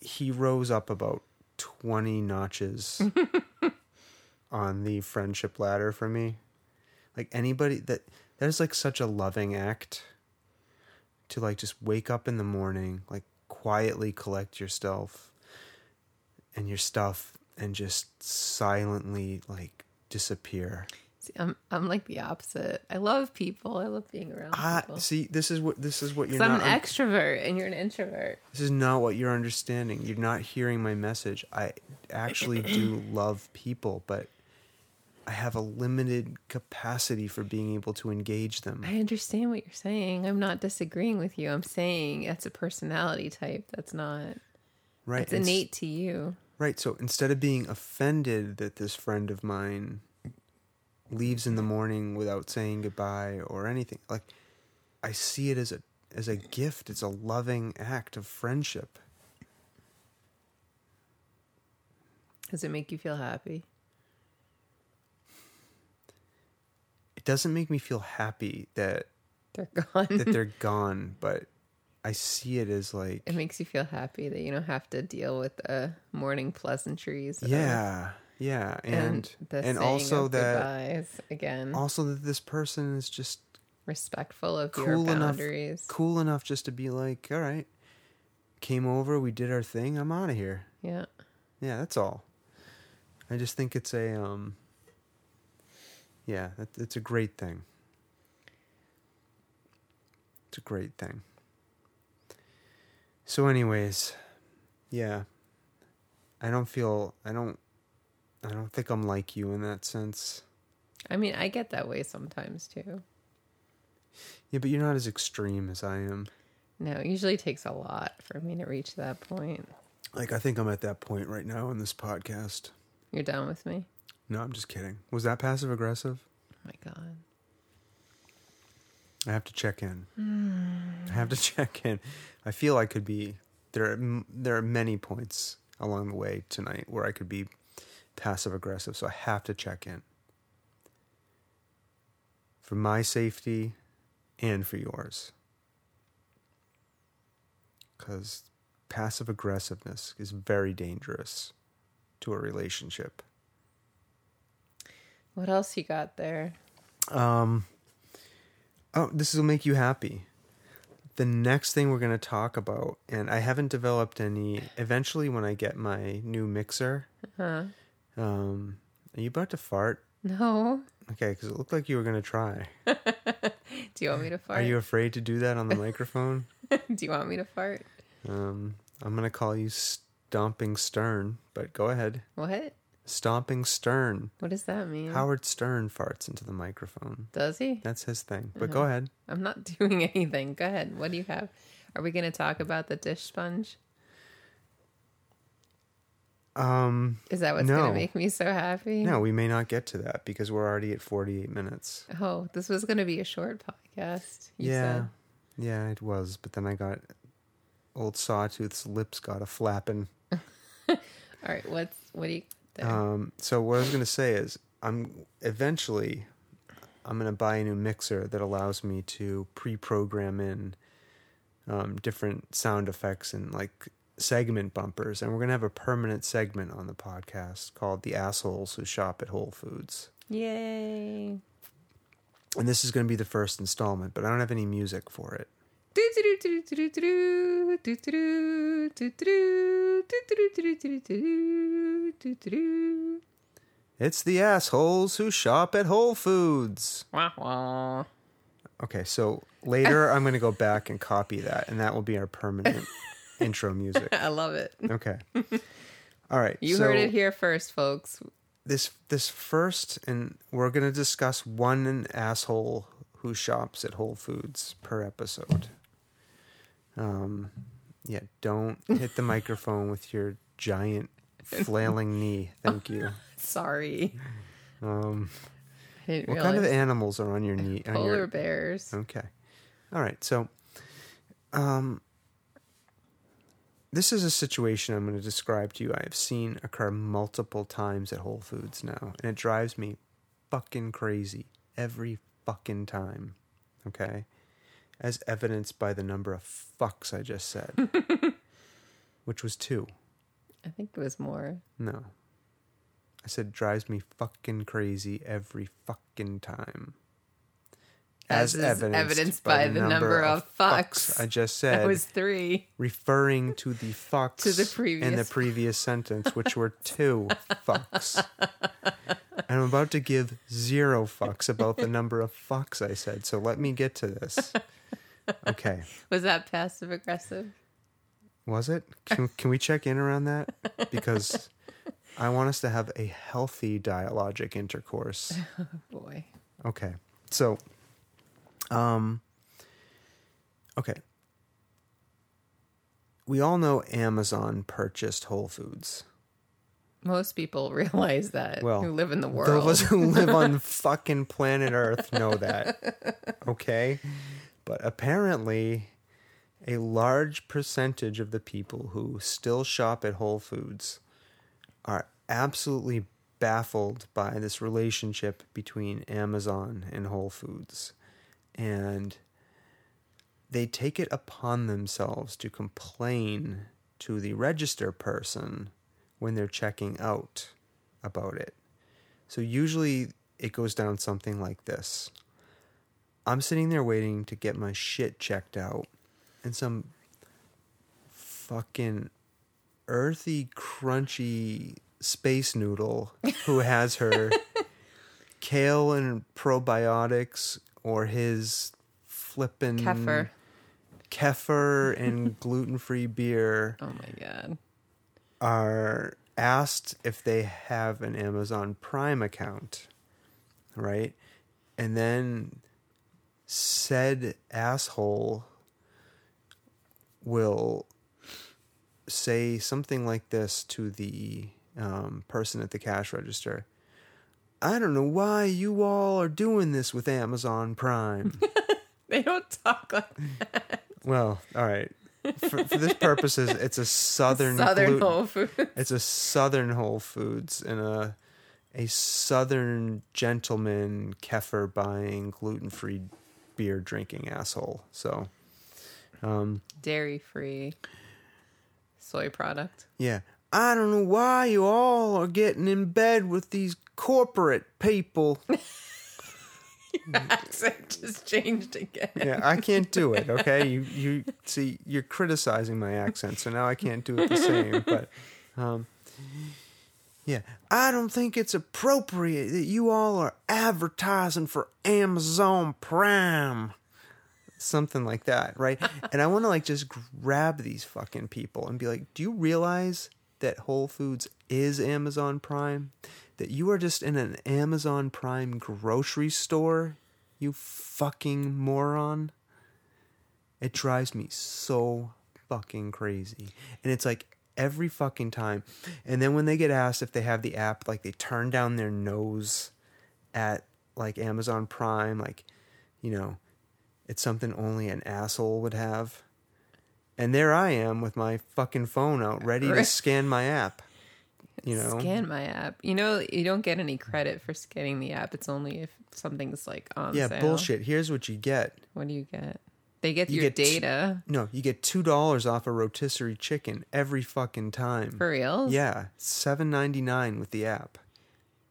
He rose up about 20 notches on the friendship ladder for me. Like anybody that that is like such a loving act to like just wake up in the morning, like quietly collect yourself and your stuff and just silently like disappear. See, I'm I'm like the opposite. I love people. I love being around Ah, people. see, this is what this is what you're So I'm not. an extrovert and you're an introvert. this is not what you're understanding. You're not hearing my message. I actually do love people, but I have a limited capacity for being able to engage them. I understand what you're saying. I'm not disagreeing with you. I'm saying that's a personality type. That's not. right? It's innate to you. Right. So instead of being offended that this friend of mine leaves in the morning without saying goodbye or anything, like I see it as a as a gift. It's a loving act of friendship. Does it make you feel happy? Doesn't make me feel happy that They're gone. that they're gone, but I see it as like it makes you feel happy that you don't have to deal with the morning pleasantries. of- yeah, yeah, and And, the and also that again, also that this person is just respectful of your cool enough boundaries. cool enough just to be like, all right, came over, we did our thing, I'm out of here. Yeah. Yeah, that's all. I just think it's a um yeah, that, it's a great thing. It's a great thing. So anyways, yeah. I don't feel I don't I don't think I'm like you in that sense. I mean, I get that way sometimes too. Yeah, but you're not as extreme as I am. No, it usually takes a lot for me to reach that point. Like I think I'm at that point right now in this podcast. You're done with me? No, I'm just kidding. Was that passive aggressive? Oh my God. I have to check in. Hmm. I have to check in. I feel I could be there. Are, there are many points along the way tonight where I could be passive aggressive, so I have to check in for my safety and for yours. Because passive aggressiveness is very dangerous to a relationship. What else you got there? Um, oh, this will make you happy. The next thing we're going to talk about, and I haven't developed any. Eventually, when I get my new mixer, Huh? um, are you about to fart? No. Okay, because it looked like you were gonna try. Do you want me to fart? Are you afraid to do that on the microphone? Do you want me to fart? Um, I'm gonna call you Stomping Stern, but go ahead. What? Stomping Stern. What does that mean? Howard Stern farts into the microphone. Does he? That's his thing. But Uh-huh. go ahead. I'm not doing anything. Go ahead. What do you have? Are we going to talk about the dish sponge? Um, Is that what's going to make me so happy? no, we may not get to that because we're already at 48 minutes. Oh, this was going to be a short podcast. Yeah, said. yeah, it was. But then I got old Sawtooth's lips got a flapping. All right. What's what do you? There. Um, so what I was gonna say is, I'm eventually, I'm gonna buy a new mixer that allows me to pre-program in um, different sound effects and like segment bumpers, and we're gonna have a permanent segment on the podcast called "The Assholes Who Shop at Whole Foods." Yay. And this is gonna be the first installment, but I don't have any music for it. It's the assholes who shop at Whole Foods. Wah, wah. Okay, so later I'm going to go back and copy that, and that will be our permanent intro music. I love it. Okay. All right. You so heard it here first, folks. This this first, and we're going to discuss one asshole who shops at Whole Foods per episode. Um, yeah. Don't hit the microphone with your giant flailing knee. Thank you. Sorry. Um, what kind of animals are on your knee? polar your- bears? Okay. All right. So, um, this is a situation I'm going to describe to you. I have seen occur multiple times at Whole Foods now, and it drives me fucking crazy every fucking time. Okay. As evidenced by the number of fucks I just said, which was two. I think it was more. No. I said drives me fucking crazy every fucking time. As is evidenced by the number of fucks. I just said, That was three. referring to the fucks To the in the previous- previous sentence, which were two fucks. I'm about to give zero fucks about the number of fucks I said. So let me get to this. Okay. Was that passive aggressive? Was it? Can, can we check in around that? Because I want us to have a healthy dialogic intercourse. Boy. Okay. So, um, okay. We all know Amazon purchased Whole Foods. Most people realize that Well, who live in the world. Those who live on fucking planet Earth know that. Okay? But apparently, a large percentage of the people who still shop at Whole Foods are absolutely baffled by this relationship between Amazon and Whole Foods. And they take it upon themselves to complain to the register person when they're checking out about it. So usually it goes down something like this. I'm sitting there waiting to get my shit checked out, and some fucking earthy, crunchy space noodle who has her kale and probiotics or his flippin' Kefir. kefir and gluten-free beer Oh my god. are asked if they have an Amazon Prime account, right? And then said asshole will say something like this to the um, person at the cash register. I don't know why you all are doing this with Amazon Prime. They don't talk like that. well, all right. For, for this purposes, it's a southern Southern gluten- Whole Foods. it's a southern Whole Foods and a a southern gentleman kefir buying gluten free beer drinking asshole. So um Dairy free soy product. yeah. I don't know why you all are getting in bed with these corporate people. Your Accent just changed again. Yeah, I can't do it, okay? You you see you're criticizing my accent, so now I can't do it the same, but um Yeah, I don't think it's appropriate that you all are advertising for Amazon Prime. Something like that, right? and I want to like just grab these fucking people and be like, "Do you realize that Whole Foods is Amazon Prime? That you are just in an Amazon Prime grocery store? You fucking moron." It drives me so fucking crazy. And it's like every fucking time. And then when they get asked if they have the app, like they turn down their nose at like Amazon Prime, like, you know, it's something only an asshole would have. And there I am with my fucking phone out, ready to scan my app. You know, Scan my app. You know, you don't get any credit for scanning the app. It's only if something's like on yeah, sale. bullshit. Here's what you get. What do you get? They get You your get t- data. No, you get two dollars off a rotisserie chicken every fucking time. For real? Yeah, seven ninety nine with the app.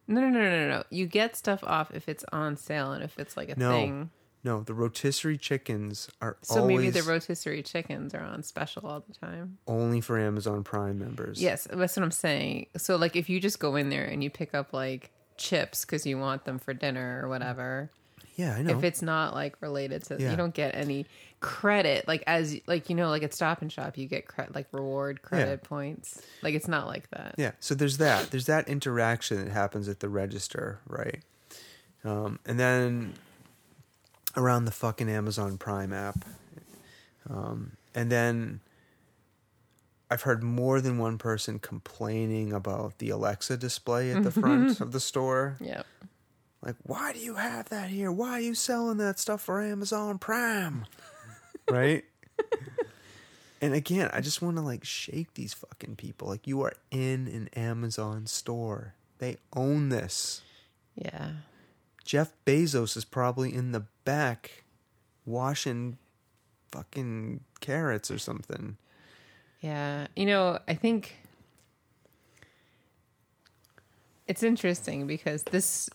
No, no, no, no, no. You get stuff off if it's on sale and if it's like a No, thing. no, the rotisserie chickens are So maybe the rotisserie chickens are on special all the time. only for Amazon Prime members. Yes, that's what I'm saying. So like if you just go in there and you pick up like chips because you want them for dinner or whatever, yeah, I know. if it's not like related to, Yeah. you don't get any credit. Like as like you know, like at Stop and Shop, you get like reward credit points. Like it's not like that. yeah, so there's that. There's that interaction that happens at the register, right? Um, and then around the fucking Amazon Prime app, um, and then I've heard more than one person complaining about the Alexa display at the front of the store. Yeah. Like, why do you have that here? Why are you selling that stuff for Amazon Prime? right? and again, I just want to like shake these fucking people. Like, you are in an Amazon store, they own this. Yeah. Jeff Bezos is probably in the back washing fucking carrots or something. Yeah. You know, I think it's interesting because this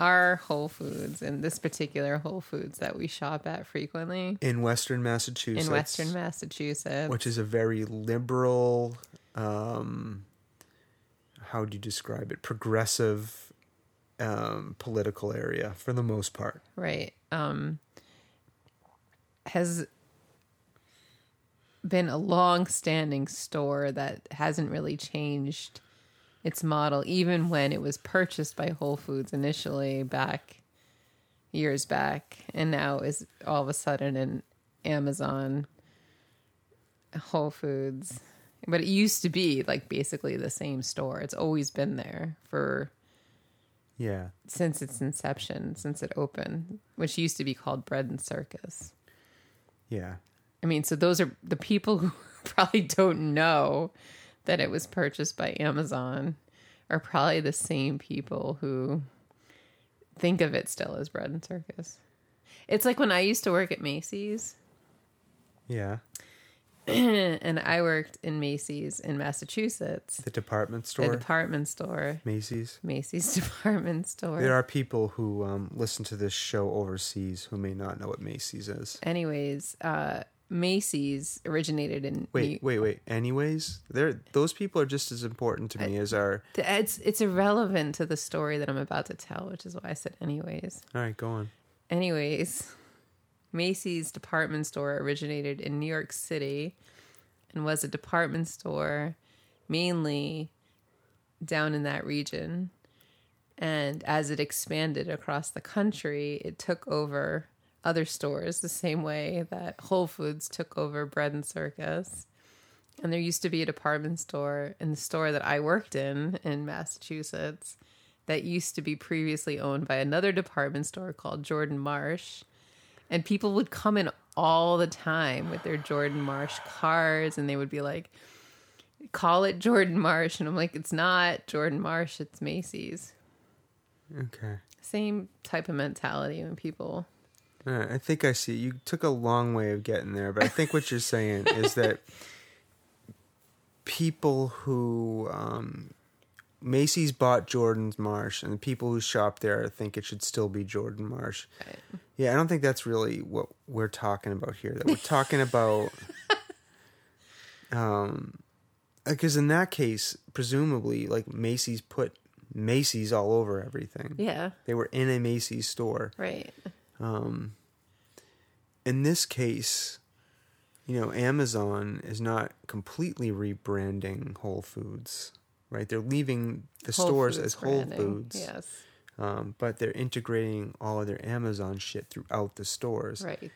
our Whole Foods and this particular Whole Foods that we shop at frequently In Western Massachusetts. in Western Massachusetts. which is a very liberal um how do you describe it progressive um political area for the most part right um has been a long-standing store that hasn't really changed its model even when it was purchased by Whole Foods initially back years back and now is all of a sudden an Amazon Whole Foods. But it used to be like basically the same store. It's always been there for yeah. since its inception, since it opened, which used to be called Bread and Circus. yeah. I mean, so those are the people who probably don't know that it was purchased by Amazon are probably the same people who think of it still as Bread and Circus. It's like when I used to work at Macy's yeah and I worked in Macy's in Massachusetts, the department store. the department store, macy's Macy's department store. there are people who um, listen to this show overseas who may not know what macy's is Anyways, uh, Macy's originated in wait New- wait wait anyways they're those people are just as important to me as our It's it's irrelevant to the story that I'm about to tell, which is why I said anyways. all right go on Anyways, Macy's department store originated in New York City and was a department store mainly down in that region. And as it expanded across the country, it took over other stores the same way that Whole Foods took over Bread and Circus. And there used to be a department store in the store that I worked in in Massachusetts that used to be previously owned by another department store called Jordan Marsh. And people would come in all the time with their Jordan Marsh cards and they would be like, call it Jordan Marsh. And I'm like, it's not Jordan Marsh, it's Macy's. okay Same type of mentality when people. Right, I think I see. You took a long way of getting there, but I think what you're saying is that people who um, Macy's bought Jordan's Marsh, and the people who shop there think it should still be Jordan Marsh. Yeah, I don't think that's really what we're talking about here. That we're talking about um, Because in that case, presumably, like Macy's put Macy's all over everything. Yeah. They were in a Macy's store. Right. In this case, you know, Amazon is not completely rebranding Whole Foods, right? They're leaving the Whole stores Foods as Whole branding. Foods. Yes. Um, but they're integrating all of their Amazon shit throughout the stores. Right.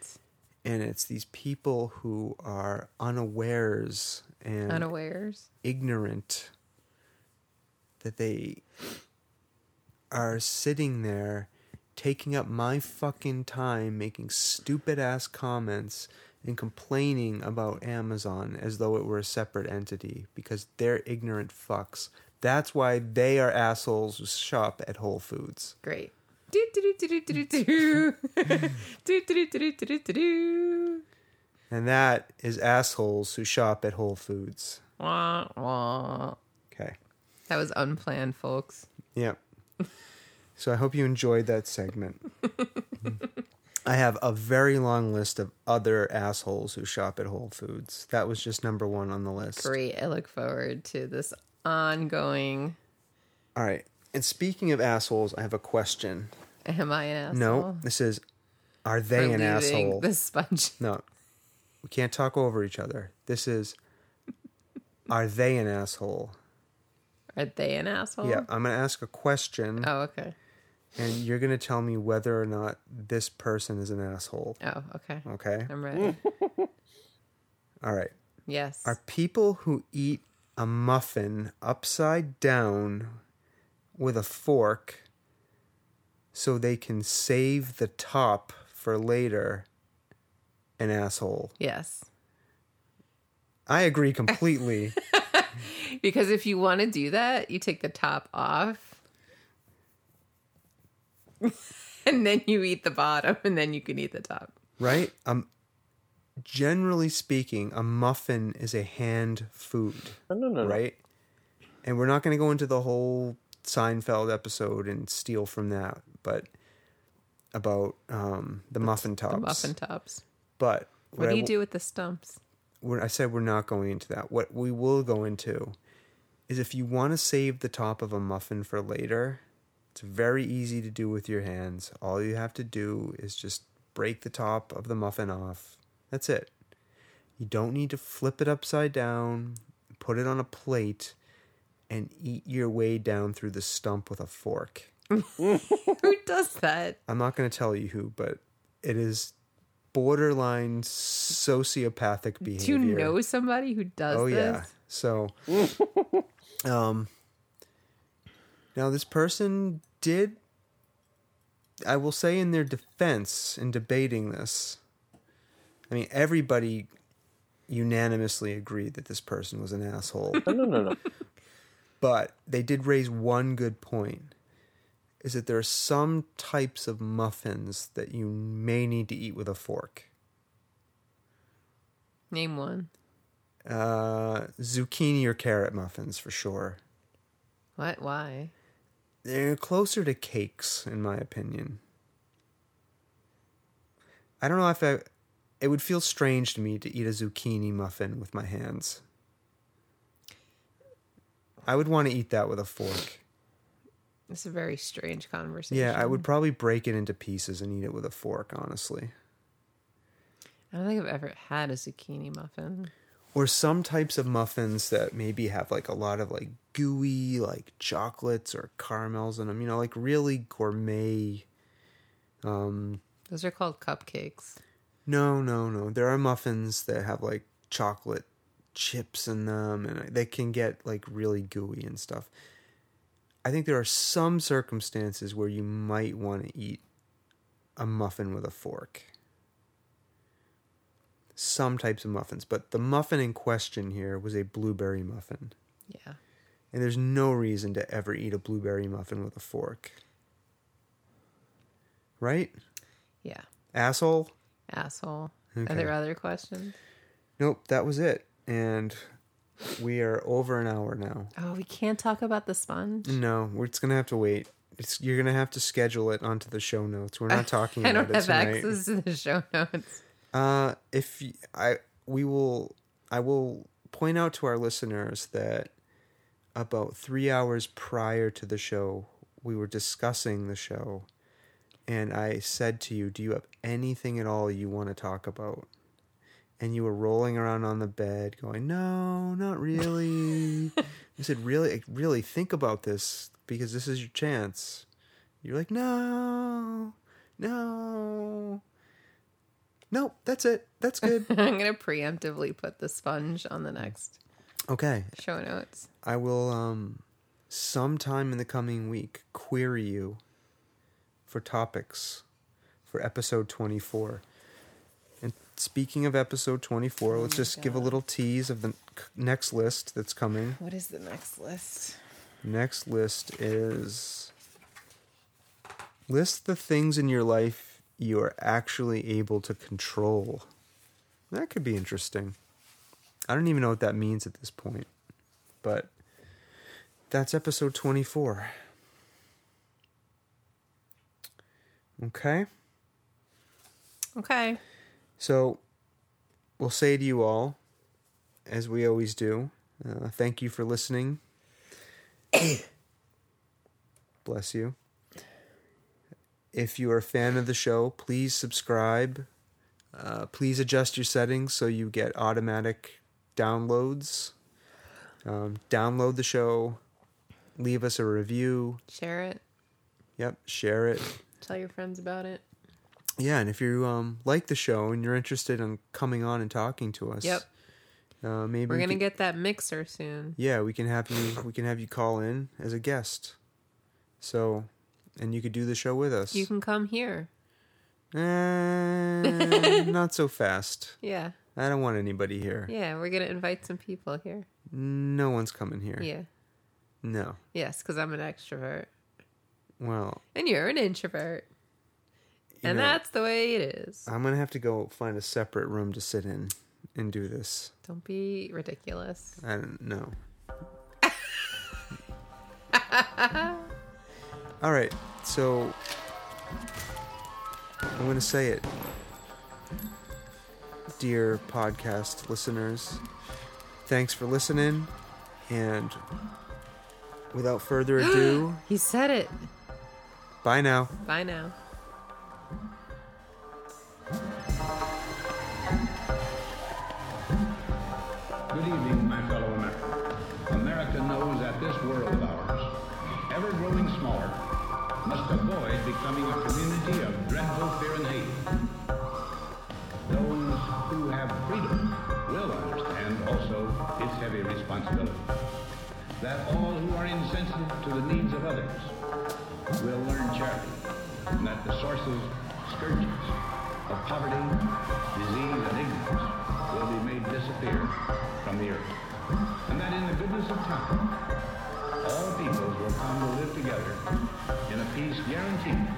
And it's these people who are unawares and Unawares. ignorant that they are sitting there taking up my fucking time making stupid ass comments and complaining about Amazon as though it were a separate entity because they're ignorant fucks. That's why they are assholes who shop at Whole Foods. Great. Do, do, do, do, do, do, do. Do, do, do, do, do, do, do, do. And that is assholes who shop at Whole Foods. Wah, wah. Okay. That was unplanned, folks. Yep. So I hope you enjoyed that segment. I have a very long list of other assholes who shop at Whole Foods. That was just number one on the list. Great. I look forward to this ongoing. All right. And speaking of assholes, I have a question. Am I an asshole? No, this is Are For they an leaving asshole? The sponge. No. We can't talk over each other. This is Are they an asshole? Are they an asshole? Yeah, I'm going to ask a question Oh, okay. And you're going to tell me whether or not this person is an asshole. Oh, okay. Okay? I'm ready. All right. Yes. Are people who eat a muffin upside down with a fork so they can save the top for later an asshole? yes. I agree completely. Because if you want to do that, you take the top off. and then you eat the bottom and then you can eat the top. right? Um generally speaking, a muffin is a hand food. No, no, no. Right? And we're not going to go into the whole Seinfeld episode and steal from that, but about um, the muffin tops. The muffin tops. But What I do you w- do with the stumps? we're, I said we're not going into that. What we will go into is if you want to save the top of a muffin for later, it's very easy to do with your hands. All you have to do is just break the top of the muffin off. That's it. You don't need to flip it upside down, put it on a plate, and eat your way down through the stump with a fork. Who does that? I'm not going to tell you who, but it is borderline sociopathic behavior. Do you know somebody who does Oh this? yeah. So, um, now this person did. I will say in their defense in debating this. I mean, everybody unanimously agreed that this person was an asshole. No, no, no, no. but they did raise one good point is that there are some types of muffins that you may need to eat with a fork. Name one. Uh, zucchini or carrot muffins for sure. What? Why? They're closer to cakes, in my opinion. I don't know if I. It would feel strange to me to eat a zucchini muffin with my hands. I would want to eat that with a fork. It's a very strange conversation. Yeah, I would probably break it into pieces and eat it with a fork, honestly. I don't think I've ever had a zucchini muffin. Or some types of muffins that maybe have like a lot of like gooey like chocolates or caramels in them, you know, like really gourmet um Those are called cupcakes. No, no, no. There are muffins that have like chocolate chips in them and they can get like really gooey and stuff. I think there are some circumstances where you might want to eat a muffin with a fork. Some types of muffins, but the muffin in question here was a blueberry muffin. Yeah. And there's no reason to ever eat a blueberry muffin with a fork. Right? Yeah. Asshole? Asshole. Okay. Are there other questions? Nope, that was it. And we are over an hour now. Oh, we can't talk about the sponge. No, we're just gonna have to wait. It's, you're gonna have to schedule it onto the show notes. We're not talking I about don't have tonight. access to the show notes. Uh, if I we will, I will point out to our listeners that about three hours prior to the show, we were discussing the show, and I said to you, Do you have anything at all you want to talk about? And you were rolling around on the bed going, No, not really. I said, Really, really think about this because this is your chance. You're like, No, no. Nope, that's it. That's good. I'm gonna preemptively put the sponge on the next okay. show notes. I will um sometime in the coming week query you for topics for episode 24. And speaking of episode 24, let's just give a little tease of the next list that's coming. What is the next list? Next list is list the things in your life you are actually able to control. That could be interesting. I don't even know what that means at this point. But that's episode 24. Okay? Okay. So we'll say to you all, as we always do, uh, thank you for listening. Bless you. If you are a fan of the show, please subscribe. Uh, please adjust your settings so you get automatic downloads. Um, download the show. Leave us a review. Share it. Yep, share it. Tell your friends about it. Yeah, and if you um, like the show and you're interested in coming on and talking to us, Yep. uh, maybe We're we gonna can- get that mixer soon. Yeah, we can have you. We can have you call in as a guest. So, and you could do the show with us. You can come here. Eh, not so fast. Yeah. I don't want anybody here. Yeah, we're gonna invite some people here. No one's coming here. Yeah. No. Yes, because I'm an extrovert. Well, And you're an introvert. and know, that's the way it is. I'm gonna have to go find a separate room to sit in and do this. Don't be ridiculous. I don't know. All right, so I'm going to say it. Dear podcast listeners, thanks for listening. And without further ado, He said it. bye now. Bye now. The scourges of poverty, disease, and ignorance will be made disappear from the earth. And that in the goodness of time, all peoples will come to live together in a peace guaranteed